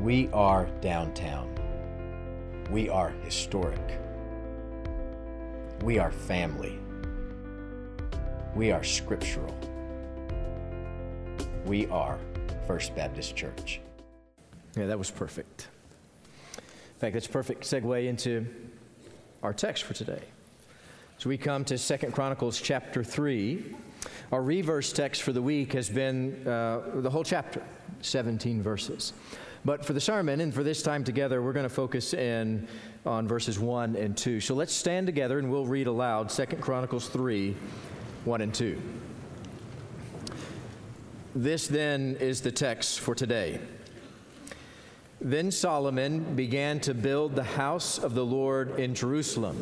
We are downtown. We are historic. We are family. We are scriptural. We are First Baptist Church. Yeah, that was perfect. In fact, that's a perfect segue into our text for today. So we come to Second Chronicles chapter 3. Our reverse text for the week has been uh, the whole chapter, 17 verses. But for the sermon and for this time together, we're going to focus in on verses 1 and 2. So let's stand together and we'll read aloud Second Chronicles 3 1 and 2. This then is the text for today. Then Solomon began to build the house of the Lord in Jerusalem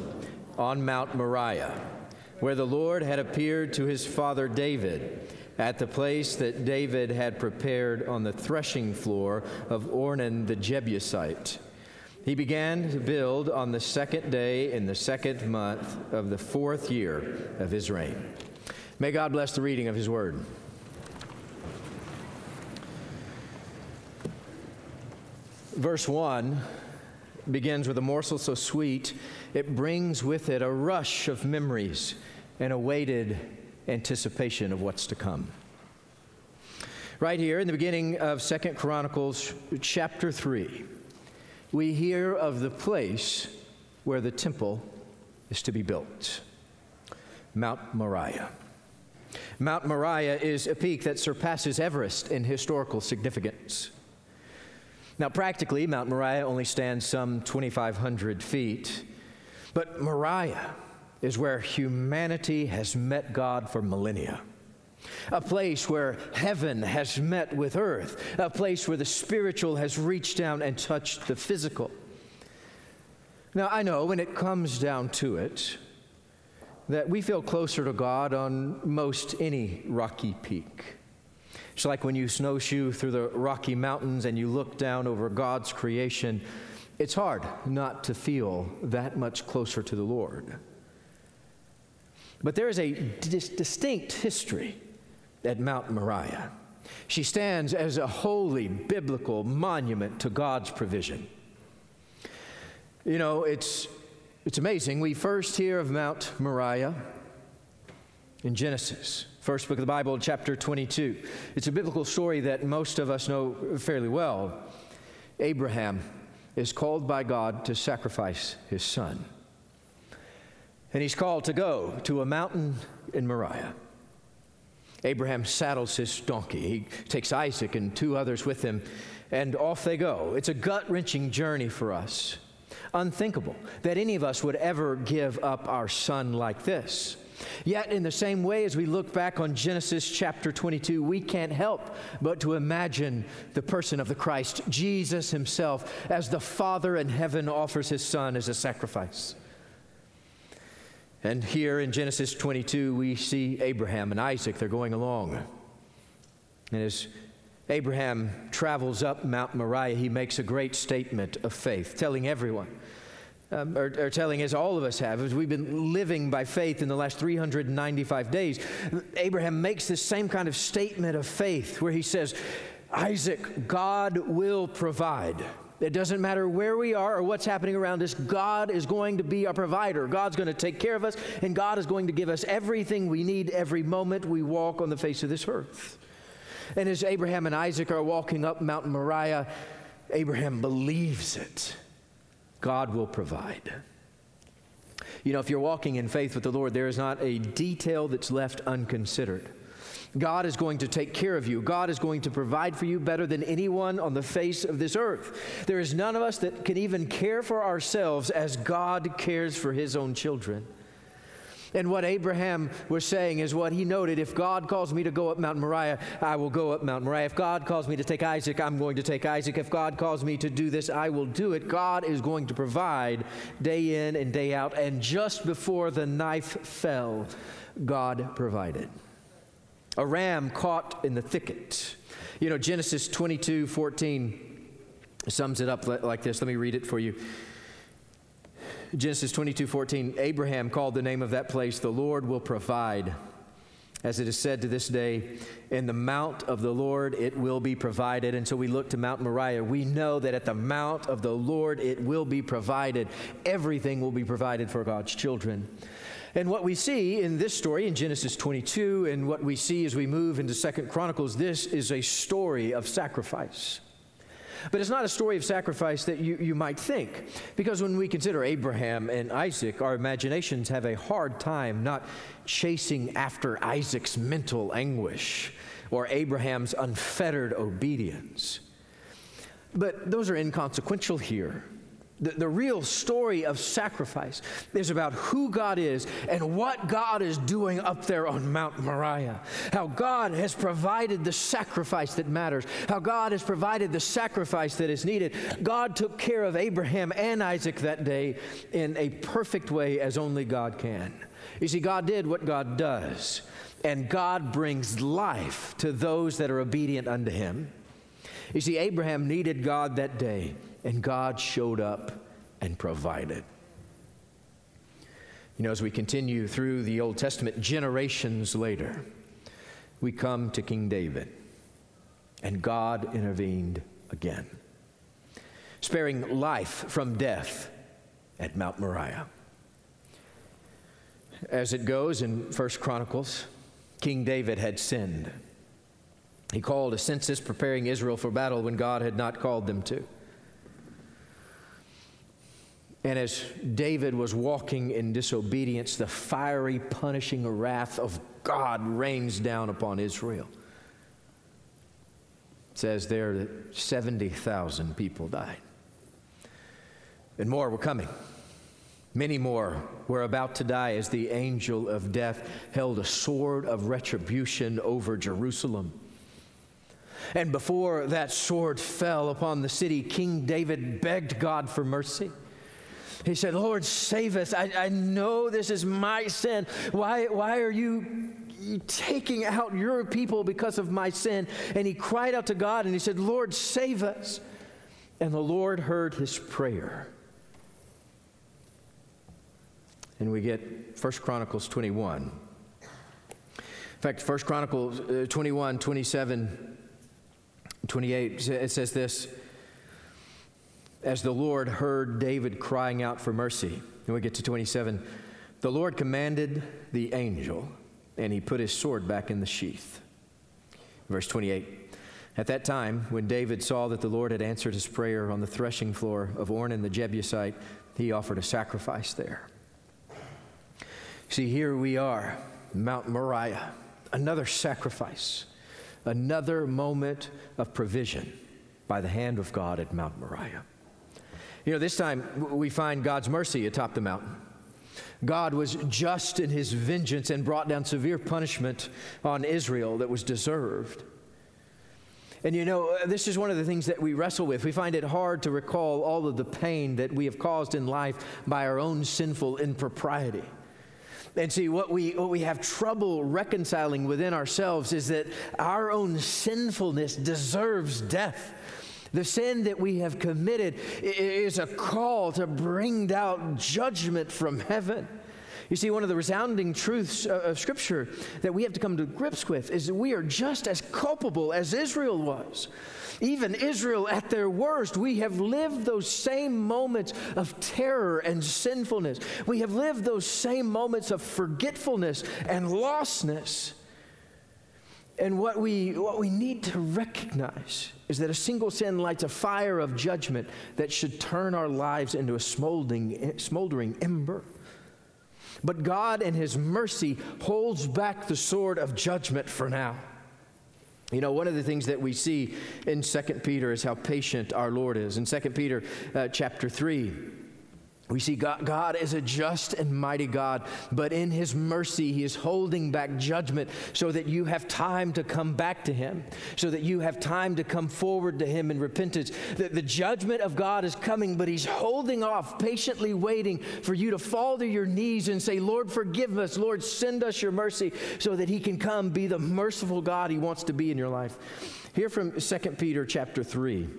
on Mount Moriah, where the Lord had appeared to his father David at the place that David had prepared on the threshing floor of Ornan the Jebusite. He began to build on the second day in the second month of the fourth year of his reign. May God bless the reading of his word. Verse 1 begins with a morsel so sweet, it brings with it a rush of memories and a weighted anticipation of what's to come. Right here in the beginning of Second Chronicles chapter 3, we hear of the place where the temple is to be built Mount Moriah. Mount Moriah is a peak that surpasses Everest in historical significance. Now, practically, Mount Moriah only stands some 2,500 feet, but Moriah is where humanity has met God for millennia. A place where heaven has met with earth, a place where the spiritual has reached down and touched the physical. Now, I know when it comes down to it, that we feel closer to God on most any rocky peak. It's like when you snowshoe through the Rocky Mountains and you look down over God's creation, it's hard not to feel that much closer to the Lord. But there is a dis- distinct history at Mount Moriah. She stands as a holy biblical monument to God's provision. You know, it's, it's amazing. We first hear of Mount Moriah in Genesis. First book of the Bible, chapter 22. It's a biblical story that most of us know fairly well. Abraham is called by God to sacrifice his son. And he's called to go to a mountain in Moriah. Abraham saddles his donkey. He takes Isaac and two others with him, and off they go. It's a gut wrenching journey for us. Unthinkable that any of us would ever give up our son like this. Yet, in the same way as we look back on Genesis chapter 22, we can't help but to imagine the person of the Christ, Jesus himself, as the Father in heaven offers his Son as a sacrifice. And here in Genesis 22, we see Abraham and Isaac, they're going along. And as Abraham travels up Mount Moriah, he makes a great statement of faith, telling everyone um, are, are, telling, as all of us have, as we've been living by faith in the last 395 days, Abraham makes this same kind of statement of faith where he says, Isaac, God will provide. It doesn't matter where we are or what's happening around us, God is going to be our provider. God's going to take care of us, and God is going to give us everything we need every moment we walk on the face of this earth. And as Abraham and Isaac are walking up Mount Moriah, Abraham believes it. God will provide. You know, if you're walking in faith with the Lord, there is not a detail that's left unconsidered. God is going to take care of you. God is going to provide for you better than anyone on the face of this earth. There is none of us that can even care for ourselves as God cares for his own children. And what Abraham was saying is what he noted if God calls me to go up Mount Moriah, I will go up Mount Moriah. If God calls me to take Isaac, I'm going to take Isaac. If God calls me to do this, I will do it. God is going to provide day in and day out. And just before the knife fell, God provided. A ram caught in the thicket. You know, Genesis 22 14 sums it up like this. Let me read it for you. Genesis 22 14, Abraham called the name of that place, the Lord will provide. As it is said to this day, in the mount of the Lord it will be provided. And so we look to Mount Moriah. We know that at the mount of the Lord it will be provided. Everything will be provided for God's children. And what we see in this story in Genesis 22 and what we see as we move into Second Chronicles, this is a story of sacrifice. But it's not a story of sacrifice that you, you might think, because when we consider Abraham and Isaac, our imaginations have a hard time not chasing after Isaac's mental anguish or Abraham's unfettered obedience. But those are inconsequential here. The, the real story of sacrifice is about who God is and what God is doing up there on Mount Moriah. How God has provided the sacrifice that matters, how God has provided the sacrifice that is needed. God took care of Abraham and Isaac that day in a perfect way as only God can. You see, God did what God does, and God brings life to those that are obedient unto Him. You see, Abraham needed God that day and God showed up and provided. You know, as we continue through the Old Testament, generations later, we come to King David, and God intervened again, sparing life from death at Mount Moriah. As it goes in First Chronicles, King David had sinned. He called a census preparing Israel for battle when God had not called them to. And as David was walking in disobedience, the fiery, punishing wrath of God rains down upon Israel. It says there that 70,000 people died. And more were coming. Many more were about to die as the angel of death held a sword of retribution over Jerusalem. And before that sword fell upon the city, King David begged God for mercy. He said, Lord, save us. I, I know this is my sin. Why, why are you taking out your people because of my sin? And he cried out to God and he said, Lord, save us. And the Lord heard his prayer. And we get 1 Chronicles 21. In fact, 1 Chronicles uh, 21, 27, 28, it says this as the Lord heard David crying out for mercy. And we get to 27. The Lord commanded the angel, and he put his sword back in the sheath. Verse 28. At that time, when David saw that the Lord had answered his prayer on the threshing floor of Ornan the Jebusite, he offered a sacrifice there. See, here we are, Mount Moriah, another sacrifice, another moment of provision by the hand of God at Mount Moriah. You know, this time we find God's mercy atop the mountain. God was just in his vengeance and brought down severe punishment on Israel that was deserved. And you know, uh, this is one of the things that we wrestle with. We find it hard to recall all of the pain that we have caused in life by our own sinful impropriety. And see, what we, what we have trouble reconciling within ourselves is that our own sinfulness deserves death. The sin that we have committed is a call to bring down judgment from heaven. You see, one of the resounding truths uh, of Scripture that we have to come to grips with is that we are just as culpable as Israel was. Even Israel at their worst, we have lived those same moments of terror and sinfulness. We have lived those same moments of forgetfulness and lostness. And what we, what we need to recognize is that a single sin lights a fire of judgment that should turn our lives into a smoldering, smoldering ember. But God, in His mercy, holds back the sword of judgment for now. You know, one of the things that we see in 2 Peter is how patient our Lord is. In 2 Peter uh, chapter 3, we see God, God, is a just and mighty God, but in His mercy, He is holding back judgment so that you have time to come back to Him, so that you have time to come forward to Him in repentance. That the judgment of God is coming, but He's holding off, patiently waiting for you to fall to your knees and say, Lord, forgive us. Lord, send us your mercy so that He can come be the merciful God He wants to be in your life. Here from 2 Peter chapter 3, I'm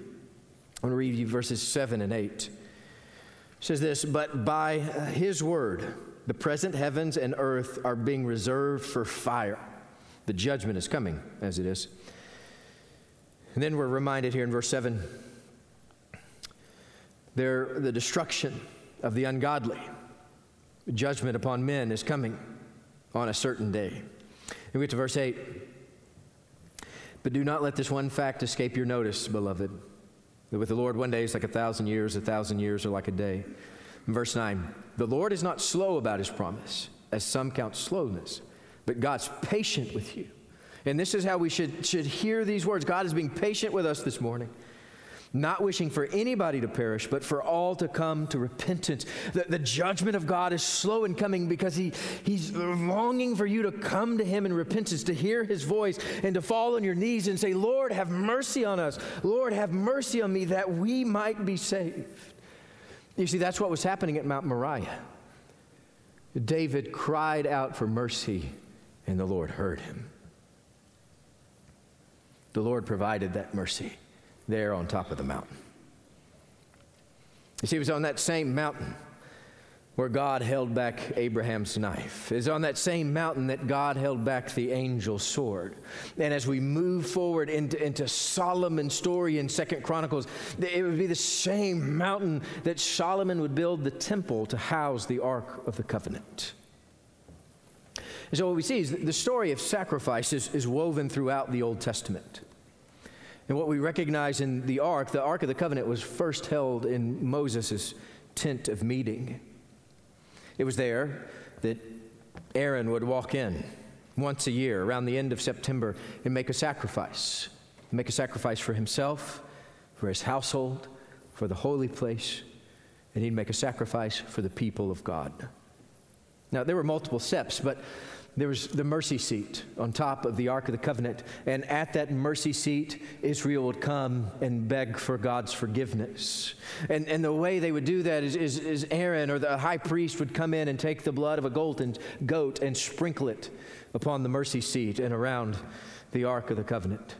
going to read you verses 7 and 8 says this, but by his word, the present heavens and earth are being reserved for fire, The judgment is coming, as it is. And then we're reminded here in verse 7 there, the destruction of the ungodly, judgment upon men is coming on a certain day. And we get to verse 8. But do not let this one fact escape your notice, beloved. That with the Lord, one day is like a thousand years, a thousand years are like a day. In verse 9, the Lord is not slow about his promise, as some count slowness, but God's patient with you. And this is how we should, should hear these words. God is being patient with us this morning not wishing for anybody to perish, but for all to come to repentance. The, the, judgment of God is slow in coming because he, He's longing for you to come to Him in repentance, to hear His voice, and to fall on your knees and say, Lord, have mercy on us. Lord, have mercy on me that we might be saved. You see, that's what was happening at Mount Moriah. David cried out for mercy, and the Lord heard him. The Lord provided that mercy there on top of the mountain. You see, it was on that same mountain where God held back Abraham's knife. It's on that same mountain that God held back the angel's sword. And as we move forward into, into Solomon's story in Second Chronicles, it would be the same mountain that Solomon would build the temple to house the Ark of the Covenant. And so what we see is the story of sacrifice is, is woven throughout the Old Testament. And what we recognize in the ark, the Ark of the Covenant was first held in Moses' tent of meeting. It was there that Aaron would walk in once a year around the end of September and make a sacrifice. Make a sacrifice for himself, for his household, for the holy place, and he'd make a sacrifice for the people of God. Now, there were multiple steps, but there was the mercy seat on top of the Ark of the Covenant. And at that mercy seat, Israel would come and beg for God's forgiveness. And, and the way they would do that is, is, is Aaron or the high priest would come in and take the blood of a goat and, goat and sprinkle it upon the mercy seat and around the Ark of the Covenant.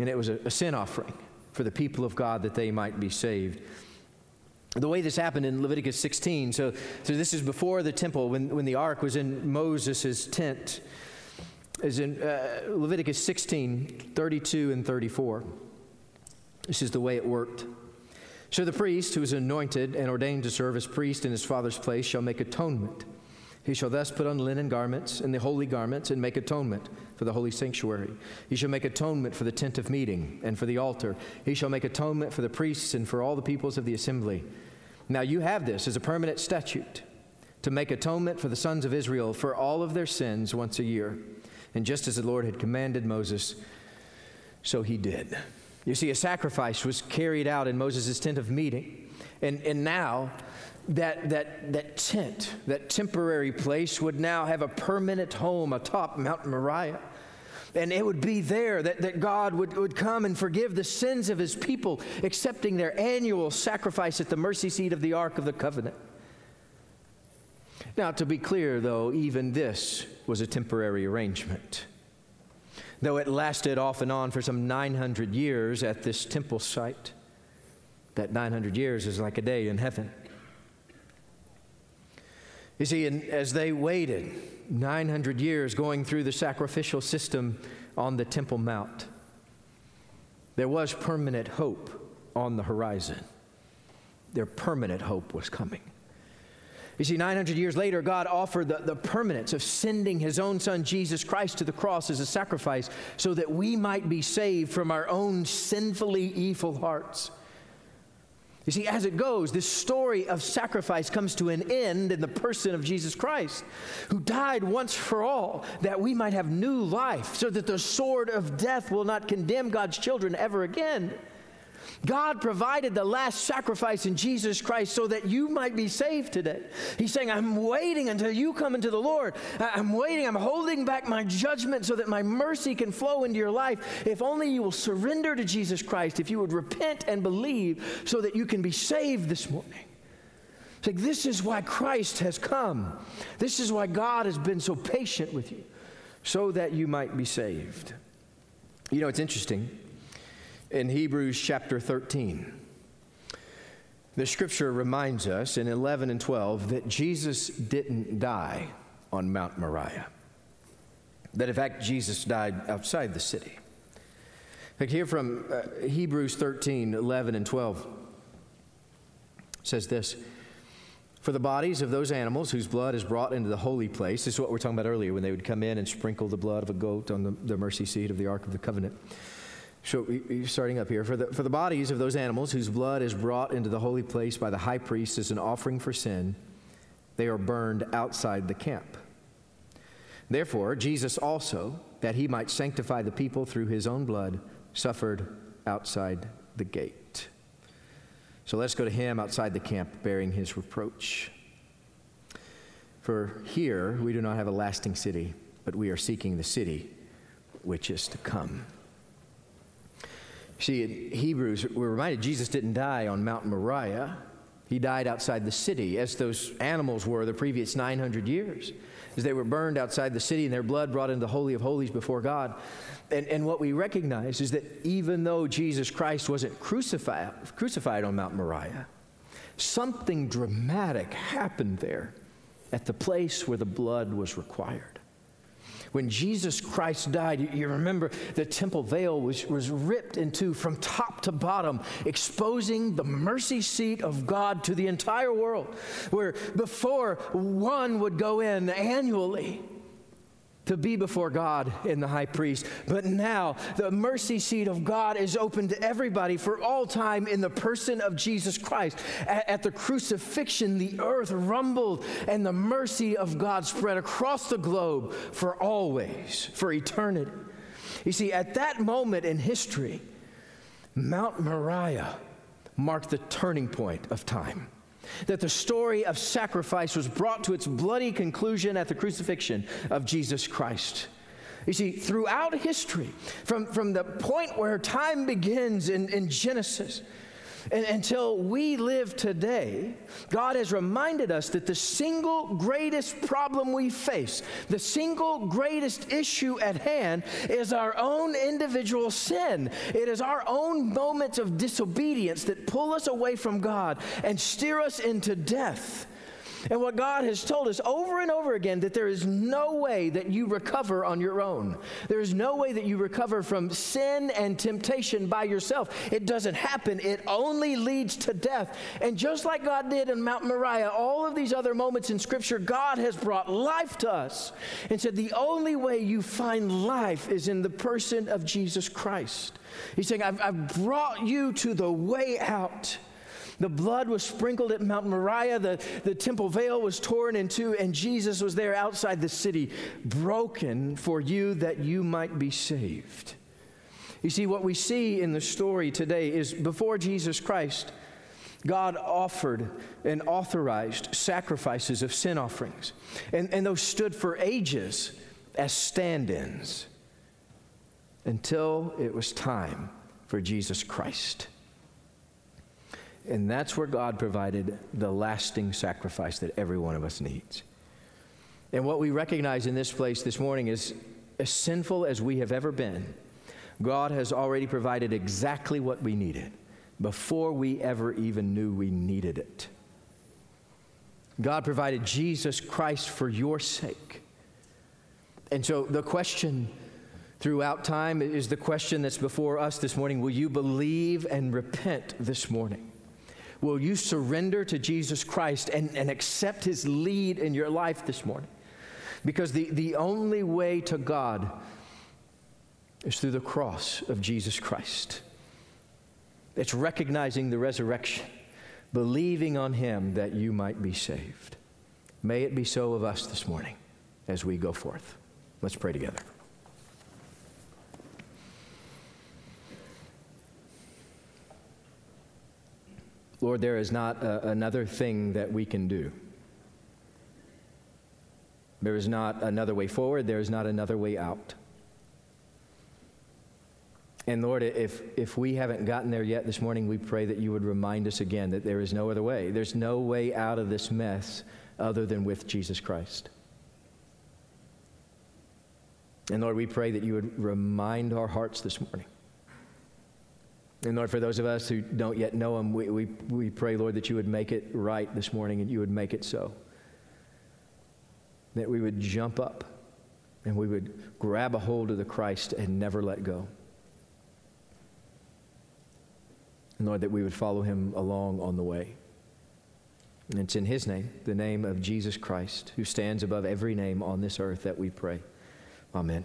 And it was a, a sin offering for the people of God that they might be saved the way this happened in Leviticus 16. So, so this is before the temple when, when the ark was in Moses' tent. Is in uh, Leviticus 16, 32 and 34. This is the way it worked. So the priest who is anointed and ordained to serve as priest in his father's place shall make atonement. He shall thus put on linen garments and the holy garments and make atonement for the holy sanctuary. He shall make atonement for the tent of meeting and for the altar. He shall make atonement for the priests and for all the peoples of the assembly. Now you have this as a permanent statute to make atonement for the sons of Israel for all of their sins once a year. And just as the Lord had commanded Moses, so he did. You see, a sacrifice was carried out in Moses' tent of meeting. And, and now, that, that, that tent, that temporary place, would now have a permanent home atop Mount Moriah. And it would be there that, that God would, would come and forgive the sins of his people, accepting their annual sacrifice at the mercy seat of the Ark of the Covenant. Now, to be clear, though, even this was a temporary arrangement. Though it lasted off and on for some 900 years at this temple site, that 900 years is like a day in heaven. You see, and as they waited 900 years going through the sacrificial system on the Temple Mount, there was permanent hope on the horizon. Their permanent hope was coming. You see, 900 years later, God offered the, the permanence of sending his own son, Jesus Christ, to the cross as a sacrifice so that we might be saved from our own sinfully evil hearts you see, as it goes, this story of sacrifice comes to an end in the person of Jesus Christ, who died once for all that we might have new life, so that the sword of death will not condemn God's children ever again. God provided the last sacrifice in Jesus Christ so that you might be saved today. He's saying, I'm waiting until you come into the Lord. I'm waiting. I'm holding back my judgment so that my mercy can flow into your life. If only you will surrender to Jesus Christ, if you would repent and believe so that you can be saved this morning. It's like, this is why Christ has come. This is why God has been so patient with you, so that you might be saved. You know, it's interesting in Hebrews chapter 13. The scripture reminds us in 11 and 12 that Jesus didn't die on Mount Moriah. that in fact Jesus died outside the city. Fact, here from uh, Hebrews 13, 11, and 12 says this For the bodies of those animals whose blood is brought into the holy place, this is what we are talking about earlier when they would come in and sprinkle the blood of a goat on the, the mercy seat of the Ark of the Covenant. So, starting up here, for the, for the bodies of those animals whose blood is brought into the holy place by the high priest as an offering for sin, they are burned outside the camp. Therefore, Jesus also, that he might sanctify the people through his own blood, suffered outside the gate. So let's go to him outside the camp, bearing his reproach. For here we do not have a lasting city, but we are seeking the city which is to come. See, in Hebrews, we're reminded Jesus didn't die on Mount Moriah. He died outside the city, as those animals were the previous 900 years, as they were burned outside the city and their blood brought into the Holy of Holies before God. And, and what we recognize is that even though Jesus Christ wasn't crucified, crucified on Mount Moriah, something dramatic happened there at the place where the blood was required when Jesus Christ died, you remember the temple veil was, was ripped in two from top to bottom, exposing the mercy seat of God to the entire world. Where before one would go in annually, to be before God in the high priest. But now the mercy seat of God is open to everybody for all time in the person of Jesus Christ. At, at, the crucifixion, the earth rumbled and the mercy of God spread across the globe for always, for eternity. You see, at that moment in history, Mount Moriah marked the turning point of time that the story of sacrifice was brought to its bloody conclusion at the crucifixion of Jesus Christ. You see, throughout history, from, from the point where time begins in, in Genesis, and until we live today, God has reminded us that the single greatest problem we face, the single greatest issue at hand, is our own individual sin. It is our own moments of disobedience that pull us away from God and steer us into death. And what God has told us over and over again that there is no way that you recover on your own. There is no way that you recover from sin and temptation by yourself. It doesn't happen. It only leads to death. And just like God did in Mount Moriah, all of these other moments in Scripture, God has brought life to us and said the only way you find life is in the person of Jesus Christ. He's saying, I've, I've brought you to the way out. The blood was sprinkled at Mount Moriah, the, the temple veil was torn in two, and Jesus was there outside the city, broken for you that you might be saved. You see, what we see in the story today is before Jesus Christ, God offered and authorized sacrifices of sin offerings, and, and those stood for ages as stand ins until it was time for Jesus Christ. And that's where God provided the lasting sacrifice that every one of us needs. And what we recognize in this place this morning is as sinful as we have ever been, God has already provided exactly what we needed before we ever even knew we needed it. God provided Jesus Christ for your sake. And so the question throughout time is the question that's before us this morning Will you believe and repent this morning? Will you surrender to Jesus Christ and, and accept his lead in your life this morning? Because the, the only way to God is through the cross of Jesus Christ. It's recognizing the resurrection, believing on him that you might be saved. May it be so of us this morning as we go forth. Let's pray together. Lord, there is not a, another thing that we can do. There is not another way forward, there is not another way out. And Lord, if, if we haven't gotten there yet this morning, we pray that you would remind us again that there is no other way. There's no way out of this mess other than with Jesus Christ. And Lord, we pray that you would remind our hearts this morning and Lord, for those of us who don't yet know Him, we, we, we pray, Lord, that you would make it right this morning and you would make it so. That we would jump up and we would grab a hold of the Christ and never let go. And Lord, that we would follow him along on the way. And it's in his name, the name of Jesus Christ, who stands above every name on this earth, that we pray. Amen.